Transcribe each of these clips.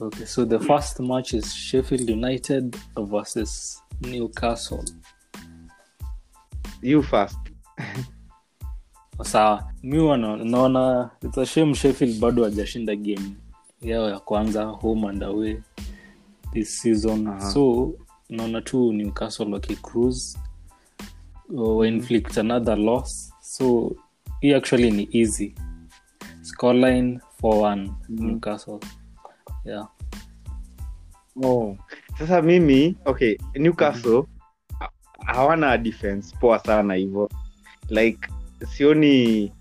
Okay, so the first match is Sheffield United versus Newcastle. you first. Sawa, mi naona it's a shame Sheffield bado hajashinda game yao ya kwanza home and away this season. Aha. so naona tu Newcastle wakicruise wa inflict another loss. So hii actually ni easy scoreline 4-1 Newcastle. Yeah. Oh. sasa mimi okay newcastle ha- hawana defense poa sana hivyo. Like sioni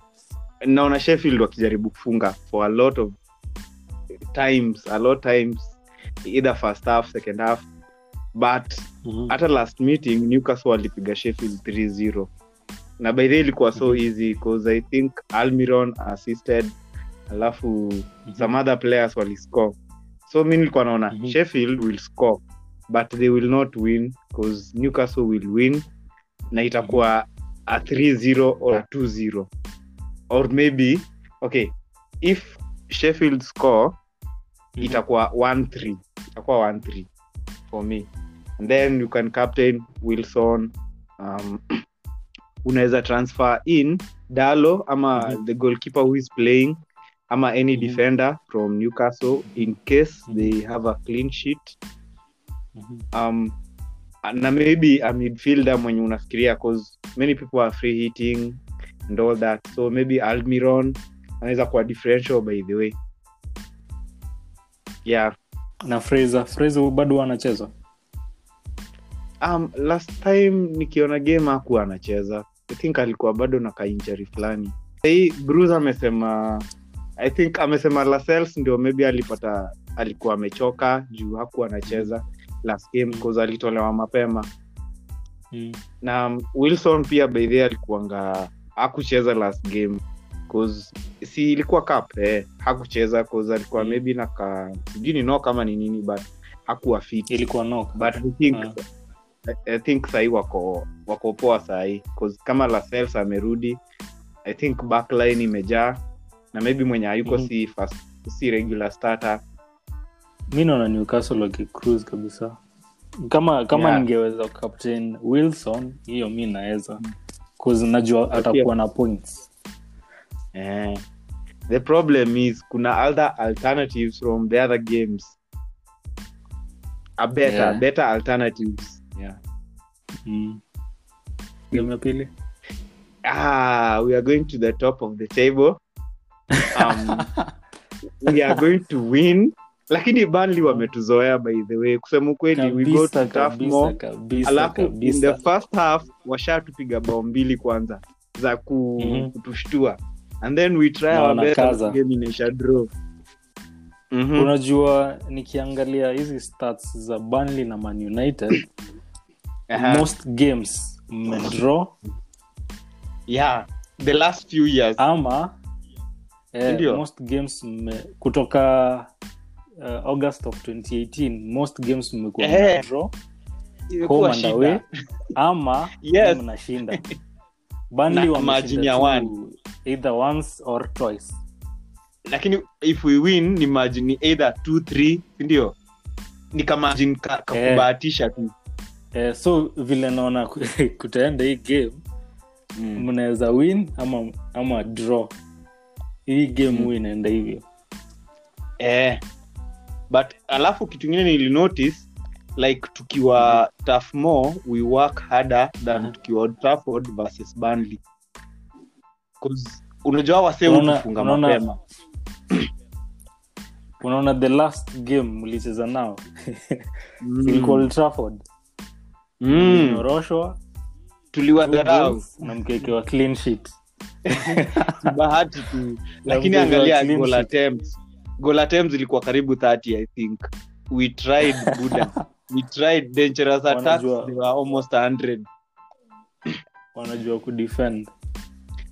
naona sheffield wakijaribu kufunga for a lot of times a lot times either first half second half but Mhm. hata last meeting newcastle walipiga sheffield 3-0 na by the way ilikuwa so easy because i think almiron assisted alafu some other players waliscore so mi nilikuwa naona Mhm. sheffield will score but they will not win because newcastle will win na itakuwa a 3-0 or a 2-0 or maybe okay if sheffield score Mhm. itakuwa 1-3 itakuwa 1-3 for me and then you can captain wilson um, unaweza transfer in dalo ama Mhm. the goalkeeper who is playing ama any Mhm. defender from newcastle in case Mhm. they have a clean sheet. Mhm. um, na maybe a midfielder mwenye unafikiria cause many people are free hitting and all that. So maybe almiron anaweza kuwa differential by the way. Yeah. Na fraser. Fraser bado anacheza? Um, last time nikiona game akuwa anacheza. I think alikuwa bado na kainjari fulani. Hii bruce amesema i think amesema lasels ndio maybe alipata alikuwa amechoka juu hakuwa anacheza last game cause alitolewa mapema mm. na um, wilson pia baidhe alikuanga hakucheza last game cause si ilikuwa cup eh, hakucheza cause alikuwa Mm. maybe na ka sijui ni no kama ni nini but hakuwa fit ilikuwa no but I think, uh. I, I think sahii wako wako poa sahii cause kama lasels amerudi i think backline imejaa na maybe mwenye hayuko Mhm. si first, si regular starter mi naona newcastle wakicruise kabisa kama kama Yeah. ningeweza captain wilson hiyo mi naweza najua atakuwa na points yeah. the problem is kuna other alternatives from the other games a better Yeah. better alternatives yeah. mm. game ya pili ah we are going to the top of the table um, we are going to win lakini banli wametuzoea by the way kusema ukweli we go to alafu in the first half washatupiga bao mbili kwanza za ku, Mhm. kutushtua and then we try our best wanakaza. game inaisha draw Mhm. unajua nikiangalia hizi stats za Burnley na man united Aha. most games mmedraw yeah the last few years ama Ndio. most games mme, kutoka uh, august of 2018 most games mmekuwa yeah. mnadraw home and away ama Yes. mnashinda Na wameshinda either once or twice lakini if we win ni margin ni either 2 3 sindio ni kamajin kakubahatisha ka Eh. tu eh, so vile naona kutaenda hii game mm. mnaweza win ama ama draw hii game Mm. inaenda hivyo eh. but alafu kitu ingine nilinotice like tukiwa mm tough more we work harder than Aha. tukiwa Trafford versus Burnley unajua Unaona- mapema unaona the last game mlicheza nao Mm. ilikuwa Old Trafford Mm. mlinyoroshwa tuliwadharau na mkekewa clean sheet bahati tu. Lakini angalia goal attempts. Goal attempts ilikuwa karibu 30 i think. We tried buda. We tried dangerous attacks. They were almost 100 wanajua kudefend.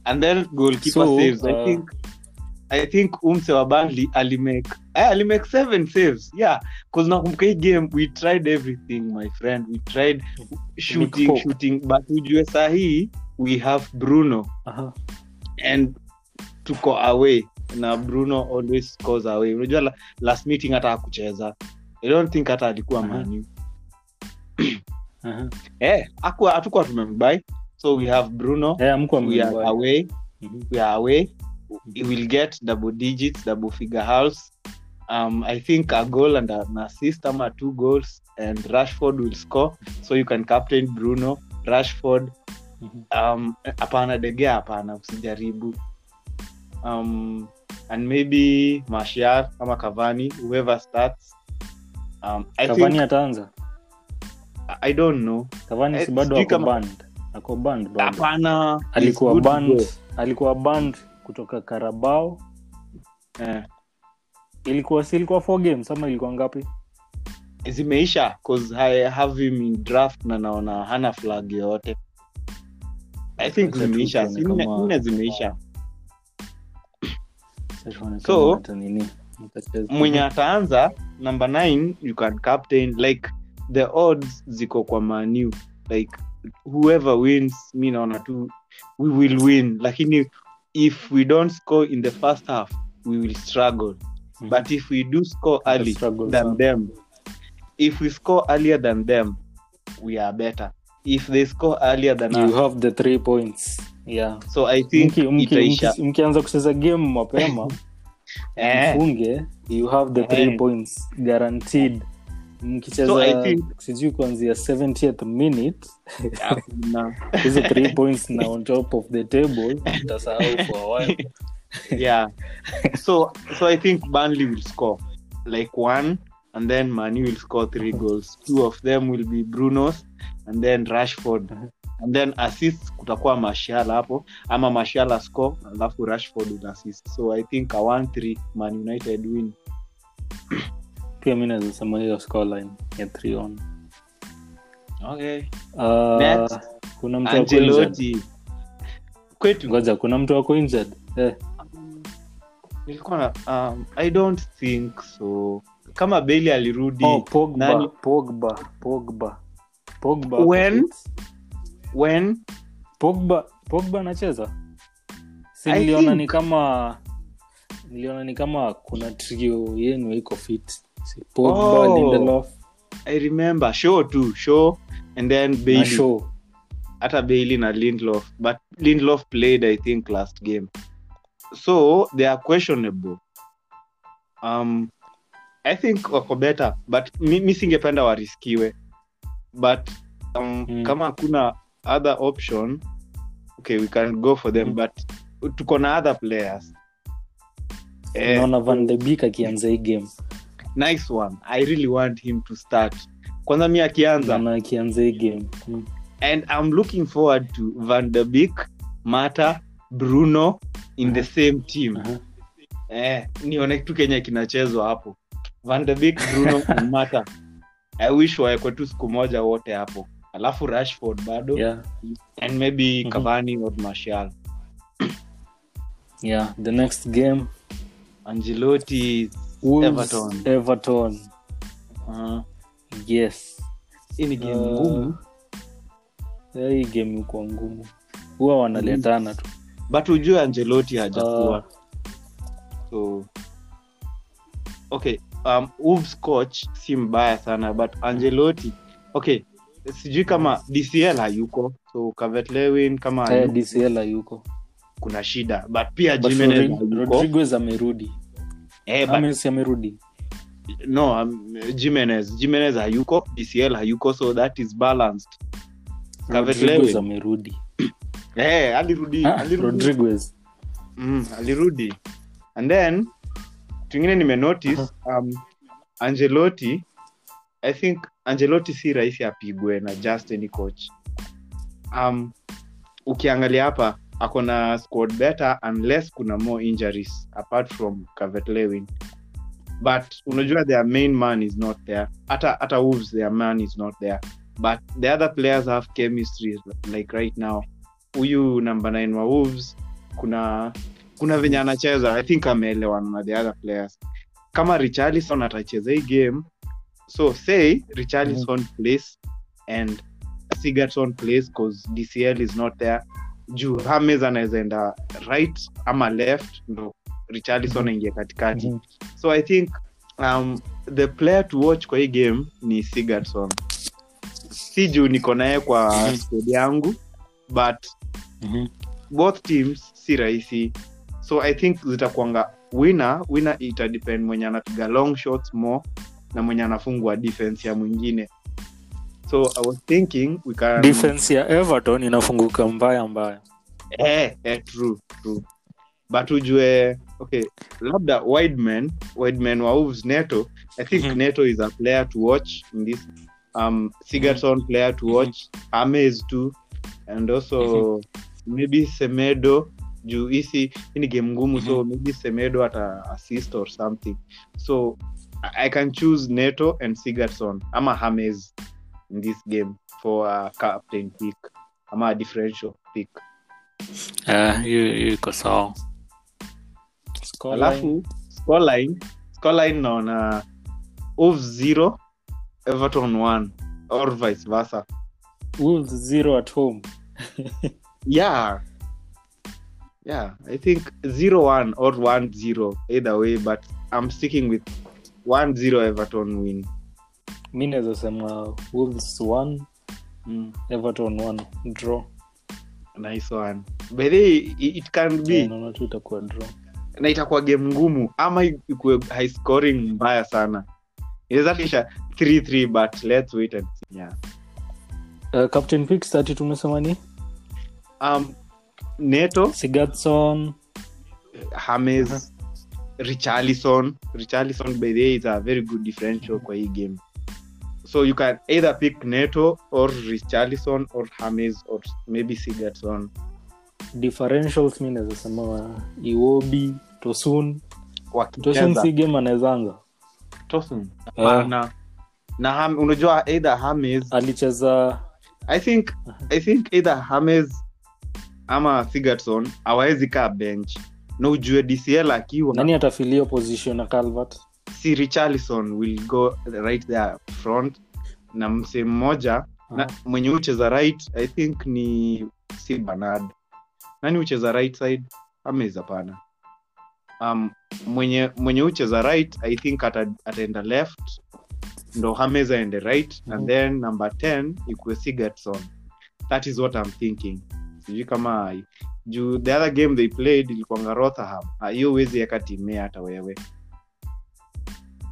And then goalkeeper So, saves. I uh, think i think umse wa Burnley alimake. Eh, alimake seven saves. Yeah cause nakumbuka hii game we tried everything my friend. We tried shooting shooting. But ujue sahii we have bruno. Aha. And tuko away na bruno always scores away. Unajua la, last meeting hata akucheza i don't think hata alikuwa manu eh hakuwa- hatukuwa tumembai so we have bruno. Yeah, we are away. Mhm. we are away. We will get double digits double figure halves um, i think a goal and an assist ama two goals and rashford will score. So you can captain bruno rashford Um, hapana degea hapana usijaribu. Um, and maybe mashar ama kavani whoever starts. Um, I, Cavani think, ataanza? I don't know. Cavani Eh, si bado ako band ako band hapana alikuwa go. alikuwa band kutoka karabao Eh, ilikuwa si ilikuwa four games ama ilikuwa ngapi? Zimeisha cause i have him in draft na naona hana flag yoyote i think zimeisha. nne- So, mwenye ataanza number 9 you can captain like the odds ziko kwa manu like whoever wins mi naona tu we will win. Lakini if we don't score in the first half we will struggle. Mhm. but if we do score early than them if we score earlier than them we are better if they score earlier than you us. have the three points. Yeah. So i think mkianza kucheza game mapema Eh. mfunge you have the three Eh. points guaranteed. Mkicheza So sijui kuanzia 70th minute hizo three points na on top of the table mtasahau for a while. Yeah. So so i think Burnley will score like one and then manu will score three goals. Two of them will be brunos and then rashford. And then assist kutakuwa mashala hapo. Ama mashala score alafu rashford will assist so i think a 1-3 man united win. Pia mi hiyo scoreline ya 3 on. Okay. Uh, Next. kuna mtu kwetu. Ngoja kuna mtu wako injured eh, nilikuwa na um, i don't think so. Kama beli alirudi oh, pogba, Nani? pogba pogba pogba When? when? Pogba pogba anacheza. Si niliona ni kama niliona ni kama kuna trio yenu iko fit. Si pogba Oh. lindelof. I remember. Show too show and then bailey. show. Hata bailey na lindlof but lindlof played i think last game. So they are questionable. Um i think wako better but mi, mi singependa wariskiwe but um, Mm. kama hakuna other option okay we can go for them Mm. but tuko na other players. Eh, naona van de bik akianza hii game. Nice one. I really want him to start. Kwanza mi akianza. Akianza hii game. Mm. and i'm looking forward to van de bik mata bruno in the same team. Aha. eh, nione kitu kenya kinachezwa hapo. Van de bik bruno mata i wish waekwe tu siku moja wote hapo. Alafu rashford bado. Yeah. And maybe Mhm. cavani or martial. Yeah the next game. Angeloti Everton. everton. Uh, yes. Hii ni game Uh, ngumu. hii game ikuwa ngumu. Huwa wanaletana tu. But ujue angeloti hajakuwa. Uh, so okay um Wolves coach si mbaya sana but angelotti okay sijui kama dcl hayuko so Calvert Lewin kama eh, hayuko, dcl hayuko. kuna shida but pia But Jimenez Rodri- hayuko. rodriguez amerudi. Eh, but amerudi. no um, Jimenez Jimenez hayuko dcl hayuko so that is balanced. Calvert Lewin. amerudi. Eh alirudi Ah, alirudi. Rodriguez. Mm, alirudi. And then tungine nimenotice um, angeloti i think angelotti si rahisi apigwe na just any coach. Um, ukiangalia hapa ako na squad better unless kuna more injuries apart from Calvert Lewin. But unajua their main man is not there. Hata hata wolves their man is not there. But the other players have chemistry like right now. Huyu number 9 wa wolves kuna kuna venye anacheza i think ameelewana na the other players kama richarlison atacheza hii game so say richarlison plays and sigerson plays cause dcl is not there juu hames anaweza enda right ama left ndo richarlison aingie mm-hmm. katikati Mhm. so i think um, the player to watch kwa hii game ni sigerson si juu niko naye kwa Mhm. squad yangu but Mhm. both teams si rahisi so i think zitakwanga winner. Winner itadepend mwenye anapiga long shots more na mwenye anafungwa defense ya mwingine. So i was thinking we can defense ya everton inafunguka mbaya mbaya. Eh, eh, true true. But ujue okay labda wideman wideman wa Wolves neto i think Mhm. neto is a player to watch in this um sigerson player to Mhm. watch ames too and also maybe semedo juu hisi ni game ngumu so maybe semedo ata assist or something. So I- can choose neto and sigerson ama hames in this game for a captain pick ama a differential pick. Eh, hiyo iko sawa. Alafu scoreline scoreline naona of zero everton one or vice versa. Wolves zero at home. Yeah yeah i think zero one or one zero either way but i'm sticking with one zero everton win. Mi naweza sema Wolves one mm. everton one draw. Nice one. By the way, it, it can be. Yeah, naona tu itakuwa draw. Na itakuwa game ngumu. Ama ikuwe high scoring mbaya sana. Inaweza kisha 3-3 but let's wait and see. Yeah. Uh, captain pick stati tumesema ni? Um neto. Sigatson Hames, Richarlison. Richarlison by the way is a very good differential kwa hii game. So you can either pick Neto or Richarlison or Hames or maybe sigatson differentials mi nazasema iwobi tosun. Tosun si game anawezaanza Tosun. Hapana. Na Ham, unajua either Hames alicheza I think I think either Hames ama Sigurdsson hawawezi kaa bench. Na ujue DCL akiwa nani atafilio position na calvert? Si Richarlison will go right there front. Na msee mmoja na mwenye ucheza right i think ni si Bernard. Nani ucheza right side? Hames hapana. Um, mwenye mwenye ucheza right i think ata, ataenda left. Ndo Hames aende right Mhm. and then number 10 ikuwe Sigurdsson that is what i'm thinking sijui kama juu the other game they played ilikuanga Rotherham Ah, hiyo uwezi eka timea hata wewe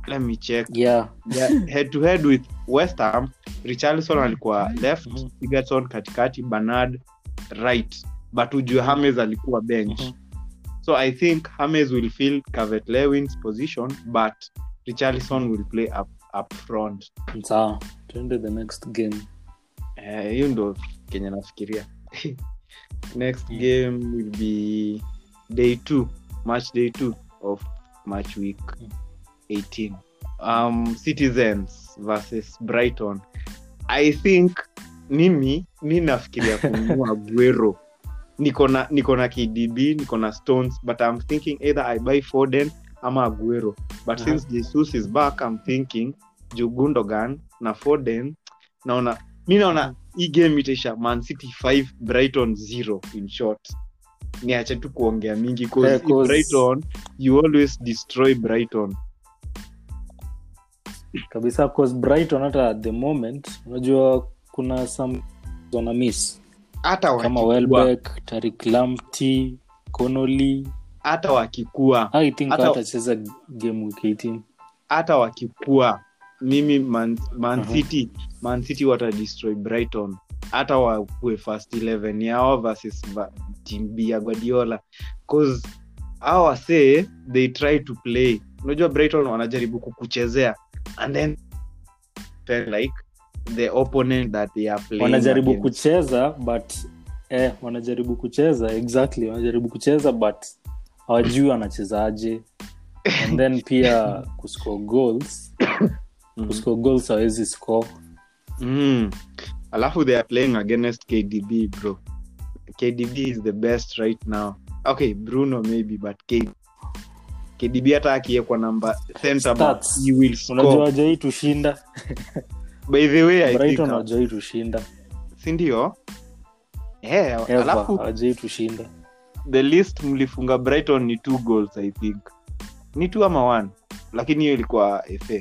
let me check yeah yeah, head to head with West Ham, Richarlison alikuwa left. Sigurdsson katikati, Bernard right, but ujue Hames alikuwa bench. Mhm. So I think Hames will fill cavet Lewin's position, but Richarlison will play up up front. sawa tuende the next game Eh, hiyo ndo kenye nafikiria. Next Mm. game will be day two, match day two of match week Mm. 18. Um, Citizens versus Brighton. I think mimi mi nafikiria kununua guero Niko na niko na KDB, niko na Stones, but I'm thinking either I buy Foden ama Aguero. But Aha. since Jesus is back, I'm thinking jugundogan na Foden naona mi naona hii game itaisha Man City 5 Brighton 0 in short. Niache tu kuongea mingi yeah, 'cause- Brighton you always destroy Brighton. kabisa cause brighton hata at the moment unajua kuna some zona miss. Hata kama welbeck tarik lamty conoli hata wakikua i think Hata- atacheza game week 18 hata wakikua mimi man, man Mhm. city man city watadestroy brighton. Hata wakue first 11 yao versus b ya guardiola. Cause hao wasee they try to play. Unajua brighton wanajaribu kukuchezea. And then like the opponent that they are playing wanajaribu against. kucheza but eh, wanajaribu kucheza exactly wanajaribu kucheza but hawajui wanachezaje and then pia kuscore goals Mhm. kuscore goals hawezi score. Mm. alafu they are playing against kdb bro. Kdb is the best right now. Okay bruno maybe but K- kdb hata akiekwa namba center back, Stats. he will unajua score. wajawai tushinda. By the way i think tushinda. sindio yeah, alafu hawajawai tushinda. the list mlifunga brighton ni two goals i think. Ni two ama one lakini hiyo ilikuwa fa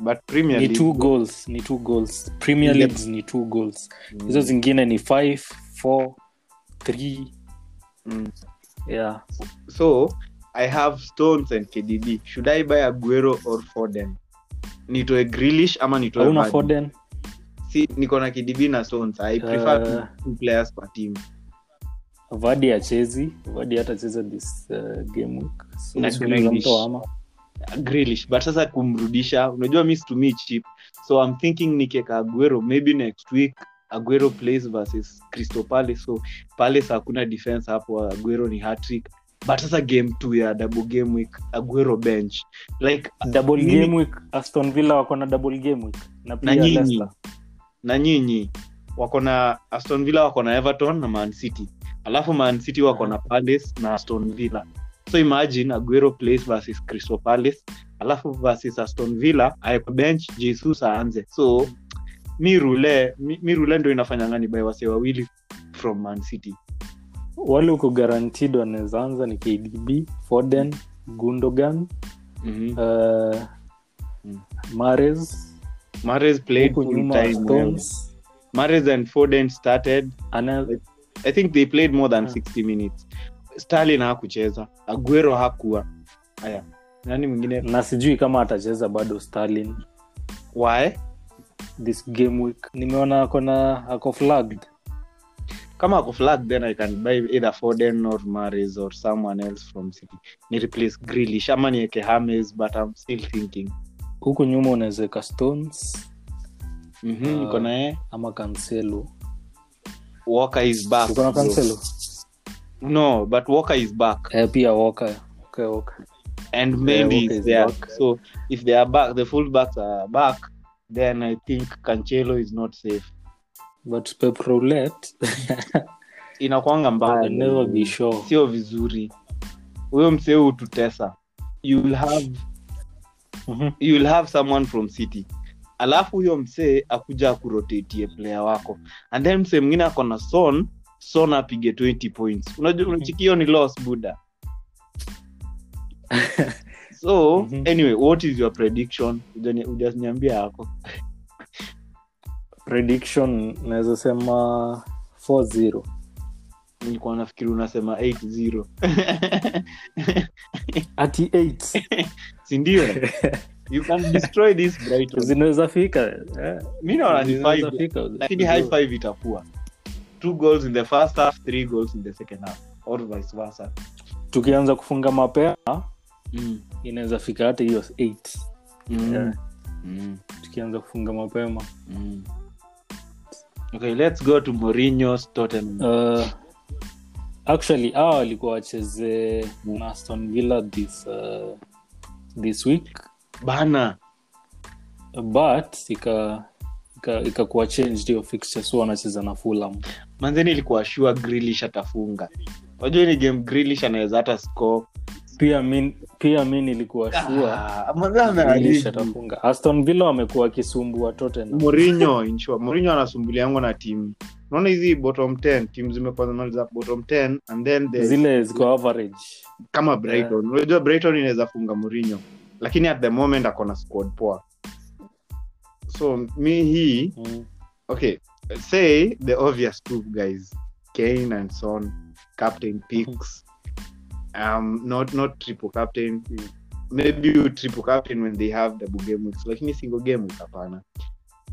but premier ni League- two goals ni two goals. Premier Ile- leagues ni two goals. Mm, hizo zingine ni five four three. Mm. yeah. So i have stones and kdb should i buy aguero or foden? Nitoe grilish ama nitoeuna foden? Si niko na kdb na stones. I prefer Uh, two- players per team. Vadi achezi vadi hatacheza this uh, game week. So, Na unaweza Grealish. but sasa kumrudisha unajua mi situmii chip so i'm thinking nikeka aguero maybe next week aguero plays versus crystal palace. So palace hakuna defense hapo aguero ni hatrick but sasa game two ya double game week aguero bench. Like double Mimi- game week aston villa wako na double game week. Na na nyinyi. Leicester. na nyinyi. Wako na aston villa wako na everton na man city. Alafu man city wako na palace na aston villa so imagine aguero plays versus crystal palace alafu versus aston villa aekwa bench jesus aanze. So mi rule mi, mi rule ndo inafanyangani by wase wawili from man city. Wale uko guaranteed wanaweza anza ni kdb foden gundogan mm-hmm. uh, Mm. mares mares played huku full nyuma time stones. Mares and foden started. Ana i think they played more than yeah. 60 minutes stalin hakucheza. Aguero hakuwa. Haya. Nani mwingine? Na sijui kama atacheza bado stalin. Why? This game week. Nimeona akona ako flagged. Kama ako flag then i can buy either foden or maris or someone else from city. Ni replace grilish ama nieke hames but i'm still thinking. Huku nyuma unawezeka stones. Mm-hmm, uh, niko ama kanselo walker is back cancelo no but walker is back. Eh, pia walker okay, walker. and maybe Walker is there. back. so if they are back the full backs are back then i think cancelo is not safe. But pep roulette? Inakwanga mbaya. Can never be sure. Sio vizuri. Huyo msee hututesa. You'll have Mhm. you'll have someone from city. Alafu huyo msee akuja akurotatie player wako. And then msee mwingine ako na son son apige 20 points. Unajua unachikio ni loss buda so Mhm. anyway what is your prediction? Ujaniambia yako prediction naweza sema 4-0 nilikuwa nafikiri unasema 8-0 ati 8 sindio you can destroy this brighton zinaweza fika eh, mi naona ni lakini high itakuwa two goals in the first half three goals in the second half or vice versa tukianza kufunga mapema mm. inaweza fika hata hiyo eight Mm. Yeah. Mm. tukianza kufunga mapema Mm. okay let's go to Mourinho's Tottenham uh, actually hawa walikuwa wacheze na aston villa this, uh, this week bana but ika ika- ikakuwa changed hiyo fixture so wanacheza na fulham manzeni ilikuwa shua grilish atafunga unajua ni game grilish anaweza hata score. Pia mi pia mi nilikuwa sure Ah, manze Grealish ameharibu. atafunga aston villa wamekuwa wakisumbua tottenham Mourinho in anasumbuliangwa na timu naona hizi bottom 10 timu zimekuwa zinamaliza bottom 10 and then the, zile ziko average. Kama brighton. Unajua brighton inaweza funga morinyo lakini at the moment akona squad poa. So mi hii mm. okay say the obvious two guys kane and son captain picks. Um not not triple captain. Maybe you triple captain when they have double game weeks lakini single game week hapana.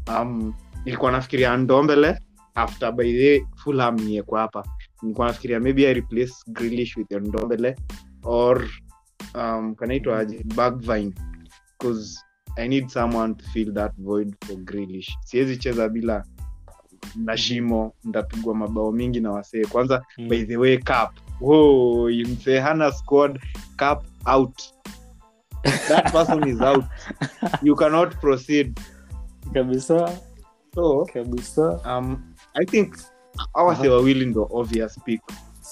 Um nilikuwa nafikiria ndombele after by the fulham niekwa hapa. Nilikuwa nafikiria maybe i replace Grealish with ndombele or um kanaitwa aje? Bagvine because i need someone to fill that void for Grealish. Siwezi cheza bila na shimo mabao mingi na wasee. Kwanza Mm. by the way cap oh, msee hana squad cup out. That person is out. You cannot proceed. Kabisa. So kabisa. um, i think awase wawili ndo obvious pick.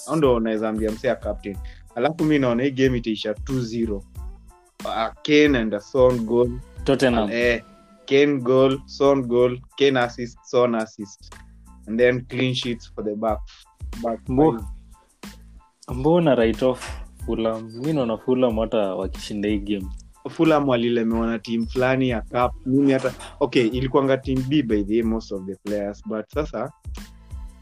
Au ndo naweza ambia msea captain. Alafu mi naona hii game itaisha 2-0 uh, Kane and a son goal. Tottenham. Eh, Kane goal son goal Kane assist son assist. And then clean sheets for the back. Back mbona right off fulam mi naona fulam hata wakishinda hii game. Fulham walilemewa na timu fulani ya cup. Mimi hata okay ilikuanga team b by the most of the players. But sasa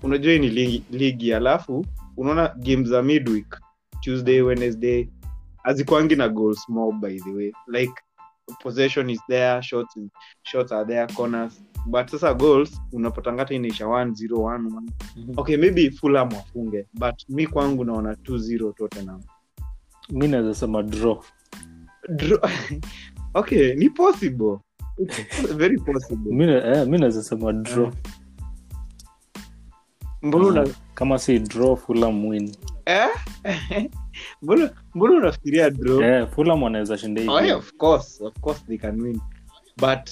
unajua hii ni ligi, ligi. Alafu unaona game za midweek tuesday wednesday hazikwangi na goals mob by the way. Like possession is there shots, shots are there corners. But sasa goals unapatanga hata inaisha 1 0 1 1 okay maybe fulham wafunge but mi kwangu naona 2 0 tottenham mi naweza sema draw. Draw- okay ni possible. It's very possible. Mi eh, naweza sema draw. Mbona una- kama si draw fulam win. Eh? mbona mbona unafikiria draw? Eh, wanaweza shinda hii oh, yeah, game. of course of course they can win. But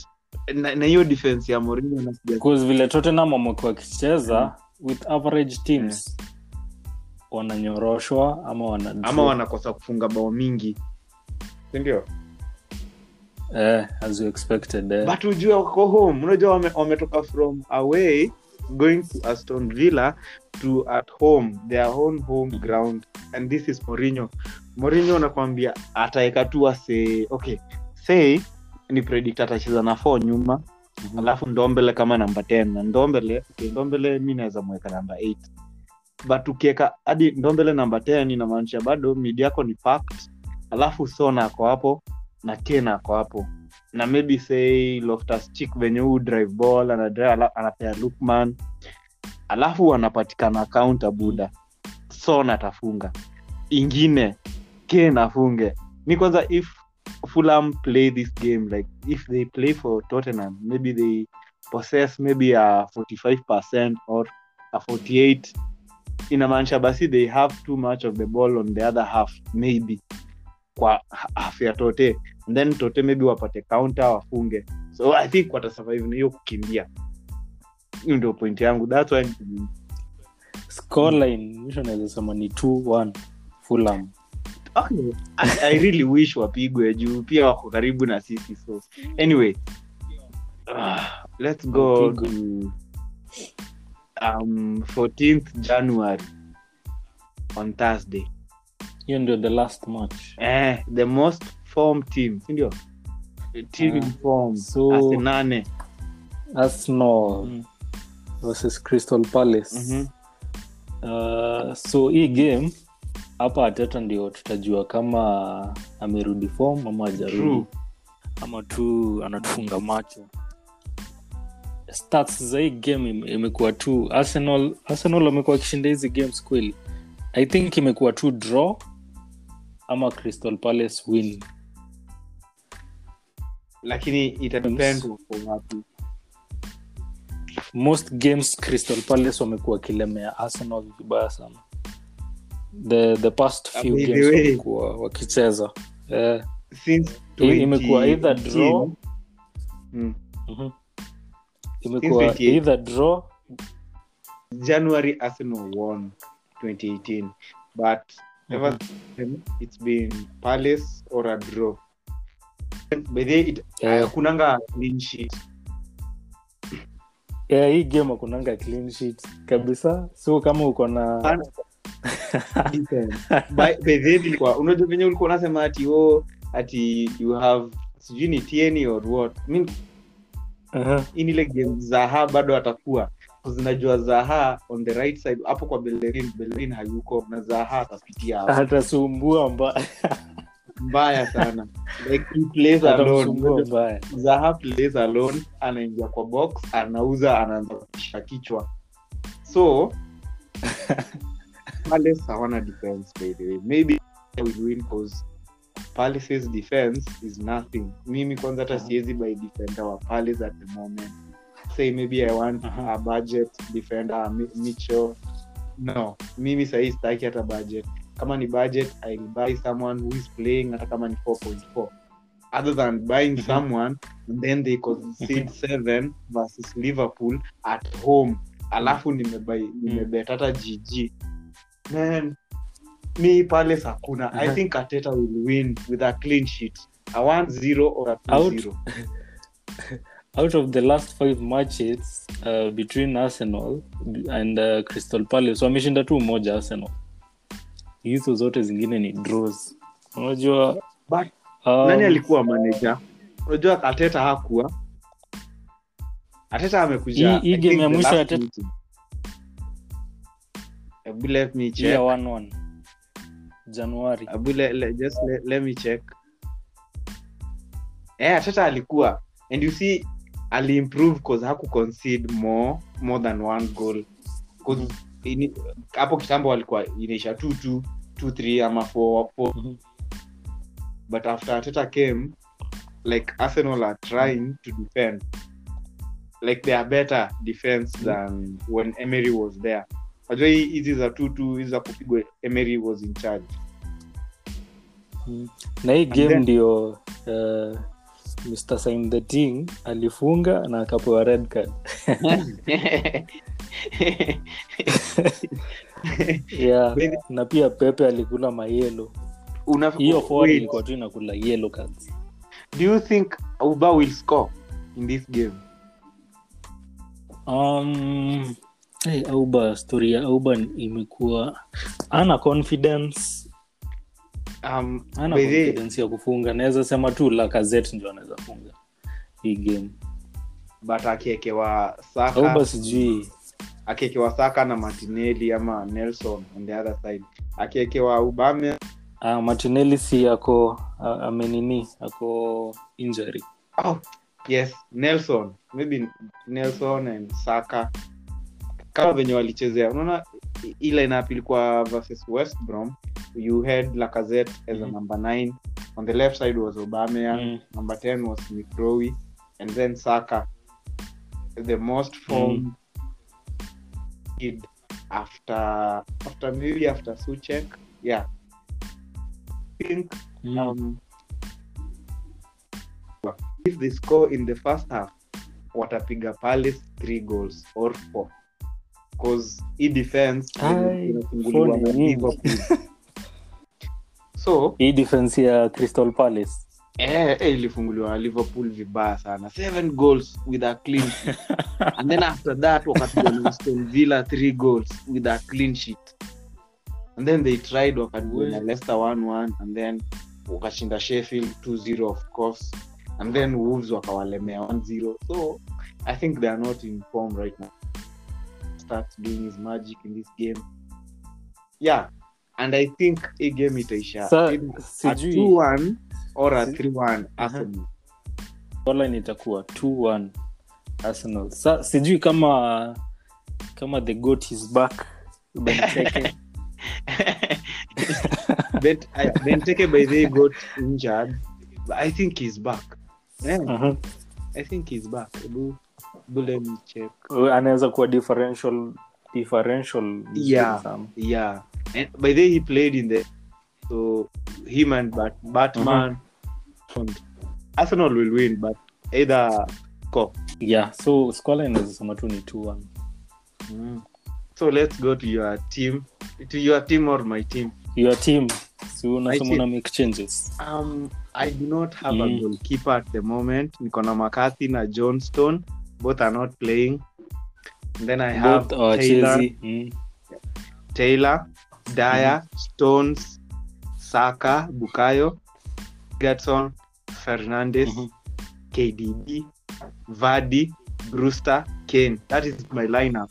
na hiyo defense ya Mourinho vile tottenham wamekuwa wakicheza with average teams wananyoroshwa ama wana ama wanakosa kufunga bao mingi. Sindio? Eh, as you expected eh. but ujue wako home. Unajua wame- wametoka from away going to aston villa to at home their own home ground. And this is Mourinho. Mourinho anakwambia ataeka tu ase okay say ni predict atacheza na 4 nyuma. Mhm. alafu ndombele kama namba 10 na ndombele okay, ndombele mi naweza mweka namba 8 but ukieka hadi ndombele namba 10 inamaanisha bado mid yako ni packed. Alafu sona ako hapo na Kane ako hapo na maybe say loftus chik venye huu drive ball anadrive anapea lukman alafu anapatikana kaunta buda. Son atafunga. Ingine ke nafunge ni kwanza if fulam play this game like if they play for tottenham maybe they possess maybe a 45 or a 48 inamaanisha basi they have too much of the ball on the other half maybe kwa afya ya tote and then tote maybe wapate kaunta wafunge. So i think watasurvive na hiyo kukimbia. Hiyo ndio point yangu. That's why scoreline mwisho naweza sema ni 2-1 fulam okay. I, i really wish wapigwe juu. Pia wako karibu na sisi so. Anyway. Uh, let's go to um, 14th january on thursday. Hiyo ndio the last match. Eh, the most form team sindio team Ah, in form so- Arsenal. arsenal Mm. versus crystal palace. Mhm. uh, so hii game hapa ateta ndio tutajua kama amerudi form ama ajarudi ama tu anatufunga macho. Stats za hii game ime- imekuwa tu arsenal arsenal wamekuwa akishinda hizi games kweli? I think imekuwa tu draw ama crystal palace win lakini wapi. Most games crystal palace wamekuwa wakilemea arsenal vibaya sana. The, the past few By the games wamekuwa wakicheza. Eh, imekuwa either draw mm, mhm. imekuwa either draw january arsenal won 2018 but ever since it's been palace or a draw hakunanga clean yeah, hii game akunanga clean sheet kabisa. So kama uko na unajua venye ulikuwa unasema ati o ati you have sijui ni tieni or what. Mi uh-huh. inile game zaha bado atakuwa. Zinajua zaha on the right side hapo kwa belerin belerin hayuko na zaha atapitia. Atasumbua mbaya mbaya sana. Like he plays alone. zaha plays alone anaingia kwa box anauza anaanza kusha kichwa. So palace hawana defense by the way. Maybe will win cause palace's defense is nothing. Mimi kwanza hata siwezi by defender wa palace at the moment. Say maybe i want Aha. a budget defender mitchell. No. Mimi sahii sitaki hata budget kama ni budget i'll buy someone who is playing hata kama ni 4.4 other than buying Mhm. someone and then they concede seven versus liverpool at home. Alafu nimebai nimebet hata gg man mi pale hakuna i think ateta will win with a clean sheet. A 1-0 or a 2-0 out. of the last five matches uh, between arsenal and uh, crystal palace wameshinda tu moja arsenal hizo zote zingine ni draws. Unajua But, um, nani alikuwa manager? Unajua ateta hakuwa. Ateta amekuja Hii- game ya mwisho let me check ya 1-1 januari Hebu le, le, just le, let me check. Eh ateta alikuwa. And you see aliimprove cause haku concede more more than one goal. Cause Mhm. hapo kitambo alikuwa inaisha 2 2 2 3 ama 4 4 Mhm. but after ateta came, like Arsenal are trying to defend. Like they are better defense than when Emery was there. Najua hizi za two two hizi za kupigwa Emery was in charge. Mm. na hii game then- ndio uh, mr sim the Ting alifunga na akapewa red card yeah. Na pia pepe alikula mayelo Una- hiyo forward ilikuwa tu inakula yellow cards. Do you think uba will score in this game? um, hey, auba story ya auba imekuwa ana confidence. Um, ana confidence they... ya kufunga. Naweza sema tu lakazet ndio anaweza funga hii game. But akiekewa Saka, auba sijui akiekewa Saka na Martinelli ama Nelson on the other side. Akiekewa ubame uh, martinelli si ako uh, amenini ako injury Oh, yes, Nelson. Maybe Nelson and Saka. Kama venye walichezea. Unaona ile inap ilikuwa versus West Brom. You had Lacazette as a Mhm. number 9. On the left side was Aubameyang. Mm. Number 10 was Smith And then Saka. The most formed kid after after maybe after Suchek. Yeah. I think Mm. um, if they score in the first half watapiga palace three goals or four because hii defense inafunguliwa na. Liverpool. so hii defense ya crystal palace eh, eh, ilifunguliwa liverpool vibaya sana. Seven goals with a clean sheet. and then after that wakapiga na Aston villa three goals with a clean sheet. And then they tried wakapiga na leicester 1-1 and then wakashinda sheffield 2-0 of course. And then wolves wakawalemea 1-0 so i think they are not in form right now. Starts doing his magic in this game. Yeah and i think a game itaisha. Sijui 2-1 or a 3-1 Arsenal. online itakuwa 2-1 arsenal sa sijui kama kama the goat is back Benteke. Bet, I, Benteke by the way got injured. But I think he's back. Yeah, Mhm. I think he's back. Ebu, ebu let me check. anaweza kuwa differential differential Yeah. Yeah, and by the way he played in the so him and Bat, Batman. and Arsenal will win, but either score. yeah so scoreline is sema tu ni 2-1 So let's go to your team, to your team or my team. your team I unasema make changes Um, I do not have a Mm. goalkeeper at the moment. Niko na McCarthy na Johnston. Both are not playing. And then I have both our Taylor, mm. Taylor, Dyer, Stones, Saka, Bukayo, Gerson, Fernandez, Mhm. KDB, Vardy, Brewster, Kane. That is my lineup.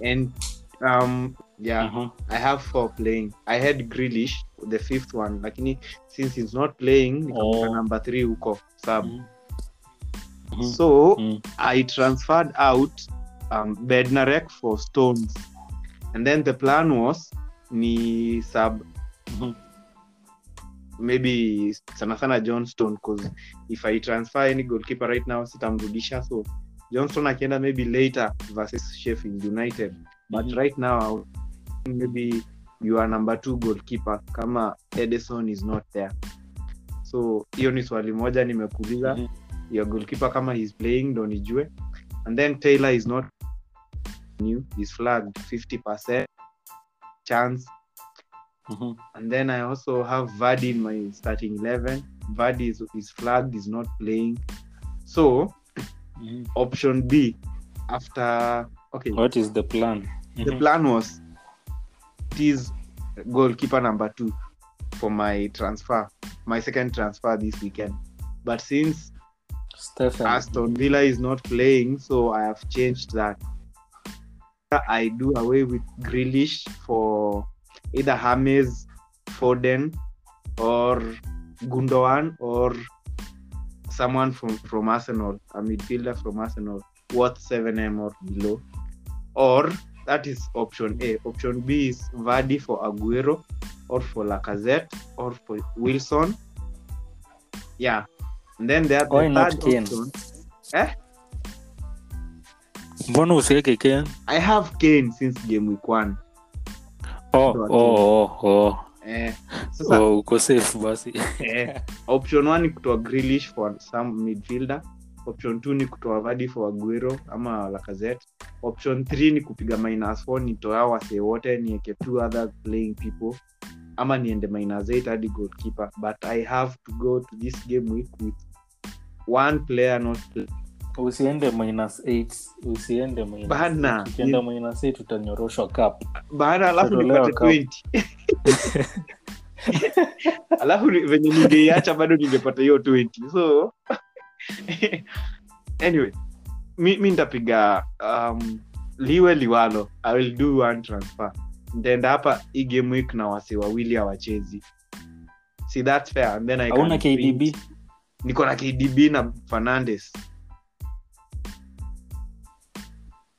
And um, yeah, Mhm. I have four playing. I had Grealish, the fifth one. Lakini since he's not playing, Oh. number three huko sub. Mhm. Mhm. So Mm. I transferred out um, Bednarek for Stones. And then the plan was ni sub Mhm. Maybe sana sana Johnston because if I transfer any goalkeeper right now sitamrudisha. So Johnston akienda maybe later versus Sheffield United. But Mhm. right now maybe you are number two goalkeeper kama Edison is not there. So hiyo ni swali moja nimekuuliza. -hmm. your goalkeeper kama he's playing ndo nijue. And then Taylor is not new. Is flagged 50% chance Mhm. and then I also have Vardy in my starting 11 Vardy is, is flagged is not playing so Mhm. option B after okay what is the plan the Mhm. plan was it is goalkeeper number two for my transfer my second transfer this weekend but since Stephen. aston villa is not playing so i have changed that i do away with Grealish for either James Foden or Gundogan or someone from from Arsenal, a midfielder from Arsenal, worth 7m or below. Or that is option A. Option B is Vardy for Aguero or for Lacazette or for Wilson. Yeah. And then there Why the third Kane? option. Eh? mbona usiweke ken I have Kane since game week one. Oh, oh, oh, oh. Eh, sasa Oh, uko safe basi. Eh, option one ni kutoa Grealish for some midfielder. Option two ni kutoa Vardy for Aguero ama Lacazette. Option 3 ni kupiga minus 4 nitoa wase wote nieke two other playing people. Ama niende minus eight hadi goalkeeper. But i have to go to this game week with one player not usiende minus 8 usiende minus Bana. ukienda minus 8 utanyoroshwa cup. Bana alafu nipate 20 alafu venye ningeiacha bado ningepata hiyo 20 so anyway mi, mi nitapiga um, liwe liwalo. I will do one transfer. Ntaenda hapa hii game week na wasi wawili hawachezi. See that's fair. And then I can kdb niko na kdb na fernandes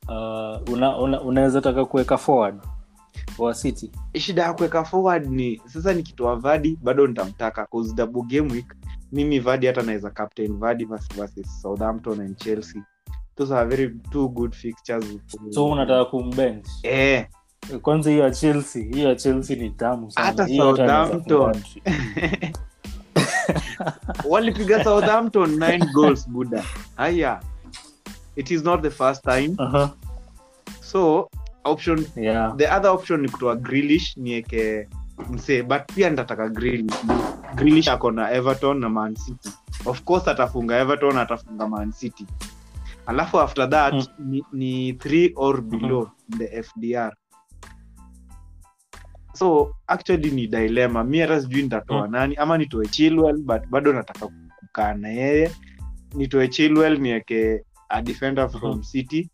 uh, una, una, unaweza taka kuweka forward wa city? Shida ya kuweka forward ni sasa nikitoa vadi bado nitamtaka cause double game week mimi vadi hata naweza captain vadi versus southampton and chelsea. Those are very two good fixtures. So unataka kumbench? Eh. Kwanza hiyo ya chelsea hiyo ya chelsea ni tamu. Hata Southampton. walipiga southampton nine goals buda haya. It is not the first time. Aha. So option yeah. the other option ni kutoa grilish nieke msee but pia nitataka grilish grilish ako na everton na man city. Of course atafunga everton atafunga man city. Alafu after that Mm. ni, ni three or below the fdr so actually ni dilema mi hata sijui nitatoa Mm. nani. Ama nitoe chilwell but bado nataka kukaa na yeye. Nitoe chilwell nieke a defender from Mhm. city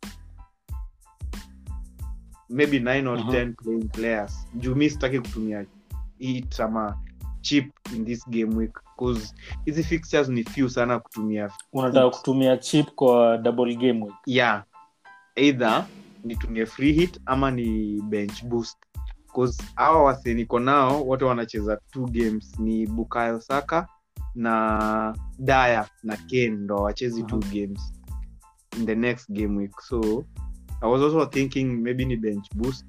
maybe nine or Mhm. ten playing players. Juu mi sitaki kutumia it ama chip in this game week cause hizi fixtures ni few sana kutumia unataka kutumia chip kwa double game week? Yeah. Either nitumie free hit ama ni bench boost. Cause hawa wase niko nao wote wanacheza two games ni bukayo saka na daya na ken ndo wachezi two games in the next game week. So i was also thinking maybe ni bench boost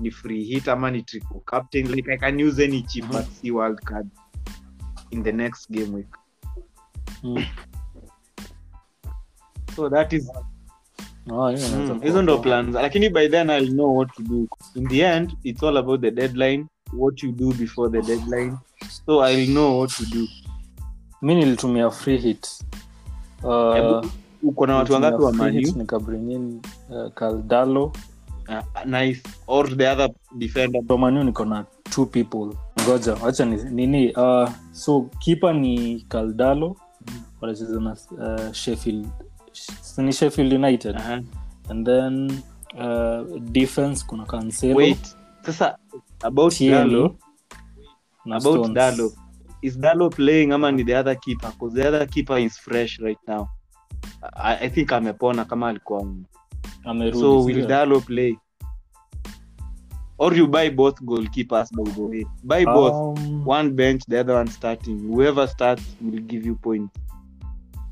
ni free hit ama ni triple captain. Like i can use any chip but see wild card in the next game week. Mm. so that is Ah, hiyo inaweza Mm, kuwa hizo ndo plans. Lakini by then i'll know what to do. In the end it's all about the deadline what you do before the deadline. So i'll know what to do. Mi nilitumia free hit Uh, Hebu- uko na watu wangapi wa nilitumia free hit, manu nikabring in uh, caldalo. Uh, nice. Or the other defender. Kwa niko na two people. Ngoja wacha ni, nini uh, so kipa ni caldalo. Wanacheza na uh, sheffield. Ni sheffield united. Uh-huh. and then uh, defense kuna cancelo. Wait. Sasa about Tierney. Dalo na about Stones. dalo is dalo playing ama ni the other keeper? Because the other keeper is fresh right now i, I think amepona kama alikuwa amerudi so will dalo play? Or you buy both goalkeepers by the way. Buy both. Um, one bench the other one starting. Whoever starts will give you point.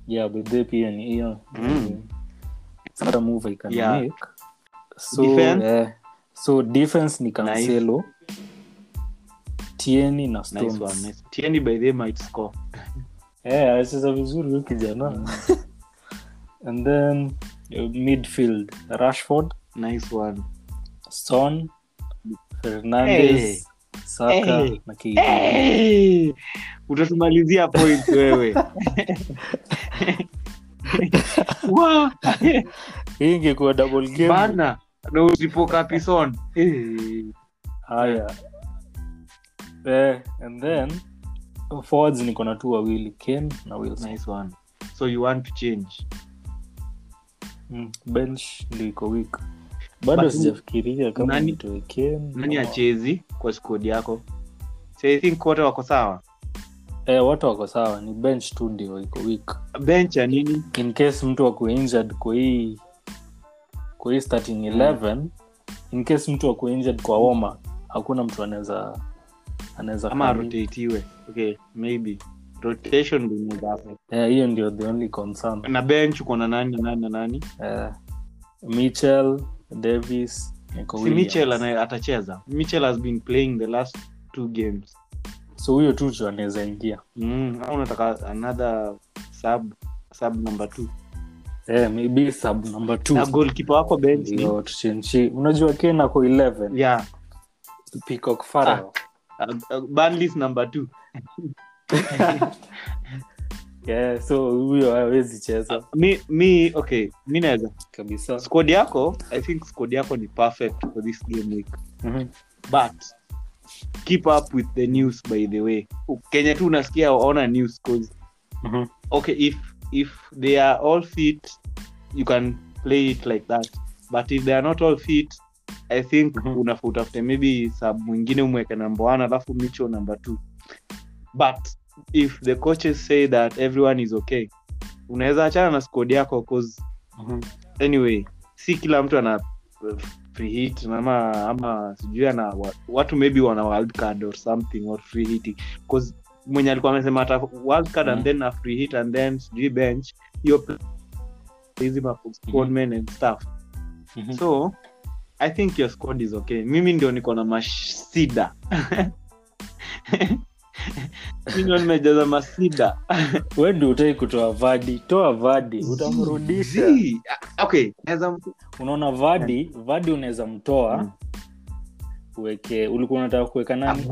Yeah but they pia ni hiyo Mm. Another move I can Yeah. make. So Defense? uh, so defense ni cancelo tieni na nice one nice. Tierney by the might score. Eh anacheza vizuri huyu kijana and then uh, midfield rashford nice one son fernandes Hey. saka Hey. na KDB. hey! utatumalizia point wewe hii ingekuwa double game bana na usipoka Pison. haya eh, and then forwards niko na tu wawili Kane na wilson nice one so you want to change mm. bench ndio iko weak. Bado sijafikiria kama nani- nani achezi kwa skodi yako? So i think wote wako sawa. Eh, watu wako sawa. Ni bench tu ndio iko wik bench ya nini? In case mtu ako injured kwa hii kwa hii starting 11 in case mtu injured kwa woma hakuna mtu anaweza anaweza ama okay maybe rotation ndio inaweza. Eh, hiyo ndio the only concern. Na bench uko na nani na nani na nani? Eh, mitchell davis Nico si Williams. atacheza. Mitchell has been playing the last two games. So huyo tu tu anaweza ingia. Mm, au unataka another sub sub number two? Yeah, maybe sub number goalkeeper wako bench ni tuchenchi unajua ken ako 11 yeah. Peacock farrell. Uh, uh, Burnley's number two yeah, so huyo hawezi cheza. Mi mi okay mi naweza. Kabisa. Squad yako i think squad yako ni perfect for this game week. Mhm. but keep up with the news by the way. Kenya tu unasikia ona news cause Mhm. okay if if they are all fit you can play it like that. But if they are not all fit i think mm-hmm. unafutafute maybe sab mwingine umweke number one alafu micho number two. But if the coaches say that everyone is okay unaweza achana na squad yako cause Mhm. anyway si kila mtu ana uh, free hit ama ama sijui ana watu maybe wana wild card or something or free hit cause mwenye alikuwa amesema ata wild card and Mm. then a free hit and then sijui bench hiyo hizi ma- squad men and stuff Mhm. so i think your squad is okay mimi ndio niko na mashida nimejaza masida. Wendi utai kutoa vadi toa vadi utamrudisha. Ah, okay unaona vadi vadi unaweza mtoa Mm. uweke ulikuwa unataka kuweka nani?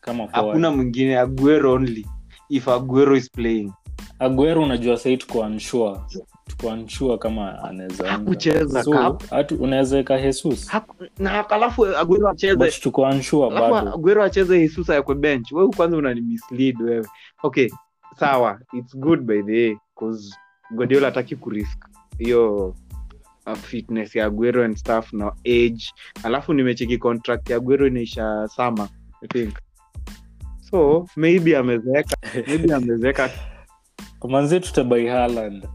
Kama hakuna mwingine aguero only. If aguero is playing. Aguero unajua sahii tuko unsure tuko unsure kama anaweza so, unaweza weka jesus. Na alafu aguero acheze. But tuko bado. Aguero acheze jesus yakwe bench wewe kwanza unani mislead wewe. Okay sawa. Its good by the way cause guardiola hataki kurisk hiyo uh, fitness ya agwero and stuff na age. Alafu nimecheki contract ya agwero inaisha sama i think. So maybe amezeeka. Maybe amezeeka. Manzie tutabai Haaland.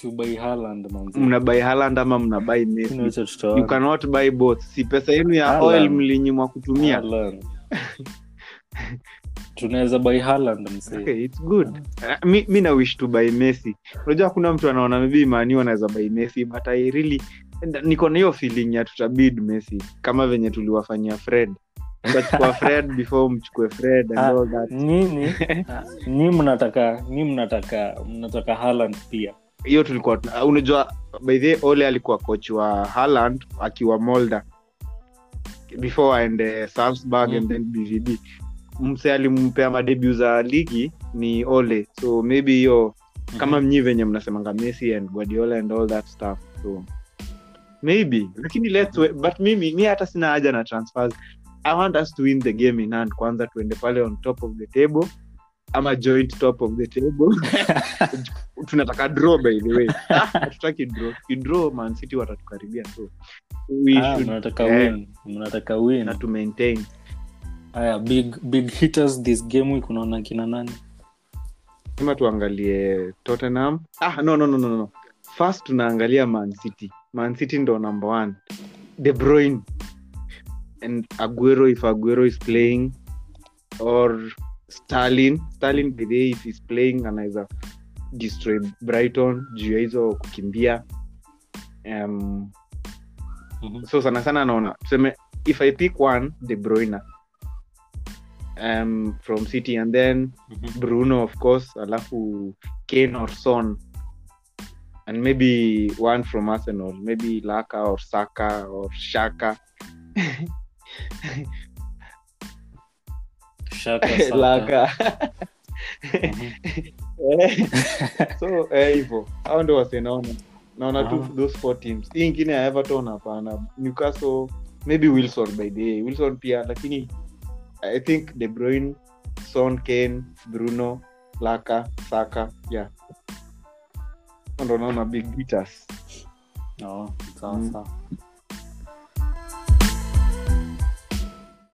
Tu- tubai Haaland, manzi. mnabai haland ama mnabai messi? Lakini wacha you cannot buy both. Si pesa yenu ya Haaland. oil mlinyimwa kutumia. Haaland. tunaweza bai Haaland, msee. okay, it's good. Uh, mi, mi na wish to buy messi. Unajua hakuna mtu anaona maybe mani anaweza buy messi but i really niko na hiyo feeling ya tutabid messi kama venye tuliwafanyia fred. Tukachukua fred before mchukue fred and Ah, all that. nyinyi ah, mnataka mnataka mnataka Haaland pia hiyo tulikuwa uh, unajua by the ole alikuwa coach wa Haaland akiwa molda. Before aende salzburg Mm. and then bvb mse alimpea madebu za ligi ni ole. So maybe hiyo kama mnyi venye mnasemanga messi and guardiola and all that stuff so maybe. Lakini let's wait. but mimi mi hata sina haja na transfers. I want us to win the game in hand kwanza tuende pale on top of the table ama joint top of the table. Tunataka draw by the way. Ah, hatutaki draw. Kidraw man city watatukaribia so we Ah, should mnataka yeah. win. Mnataka win. Na to maintain. Haya big big hitters this game week unaona kina nani? Kama tuangalie tottenham. Ah, no, no, no, no, no. first tunaangalia man city. Man city ndo number 1 de bruyne. And aguero if aguero is playing or stalin stalin by the way, if is playing anaweza destroy brighton juu ya hizo kukimbia um, Mhm. so sana sana naona tuseme if i pick one de bruyne um, from city and then Mhm. bruno of course alafu kane or son and maybe one from arsenal maybe laka or saka or shaka. laka Mhm. so eh, hivo hao ndo wasenaona naona. Tu those four teams. Hii ingine ya everton hapana. Newcastle maybe wilson by the way. Wilson pia lakini i think de bruyne son kane bruno laka saka yeah. Ndo naona big hitters. Oh, sawa Mm. sawa